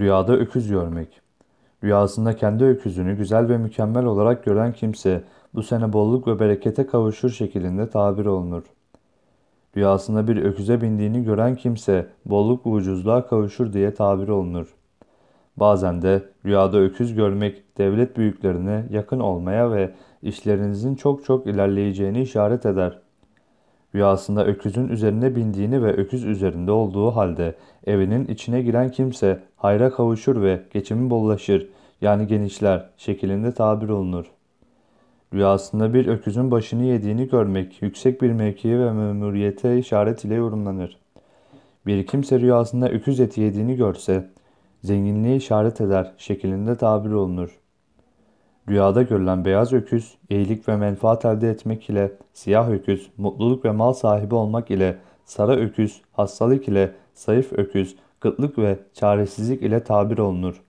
Rüyada öküz görmek. Rüyasında kendi öküzünü güzel ve mükemmel olarak gören kimse bu sene bolluk ve berekete kavuşur şeklinde tabir olunur. Rüyasında bir öküze bindiğini gören kimse bolluk ve ucuzluğa kavuşur diye tabir olunur. Bazen de rüyada öküz görmek devlet büyüklerine yakın olmaya ve işlerinizin çok çok ilerleyeceğini işaret eder. Rüyasında öküzün üzerine bindiğini ve öküz üzerinde olduğu halde evinin içine giren kimse hayra kavuşur ve geçimi bollaşır yani genişler şeklinde tabir olunur. Rüyasında bir öküzün başını yediğini görmek yüksek bir mevkiye ve memuriyete işaret ile yorumlanır. Bir kimse rüyasında öküz eti yediğini görse zenginliği işaret eder şeklinde tabir olunur. Rüyada görülen beyaz öküz, iyilik ve menfaat elde etmek ile, siyah öküz, mutluluk ve mal sahibi olmak ile, sarı öküz, hastalık ile, zayıf öküz, kıtlık ve çaresizlik ile tabir olunur.